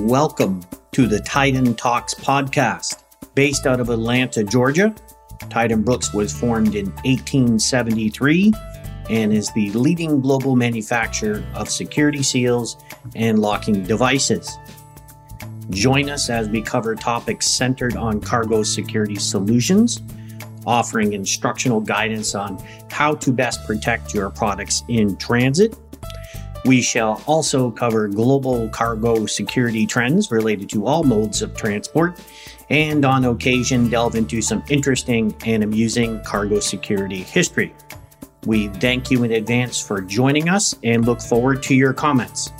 Welcome to the Tyden Talks podcast. Based out of Atlanta, Georgia, Tyden Brooks was formed in 1873 and is the leading global manufacturer of security seals and locking devices. Join us as we cover topics centered on cargo security solutions, offering instructional guidance on how to best protect your products in transit we shall also cover global cargo security trends related to all modes of transport, and on occasion delve into some interesting and amusing cargo security history. We thank you in advance for joining us and look forward to your comments.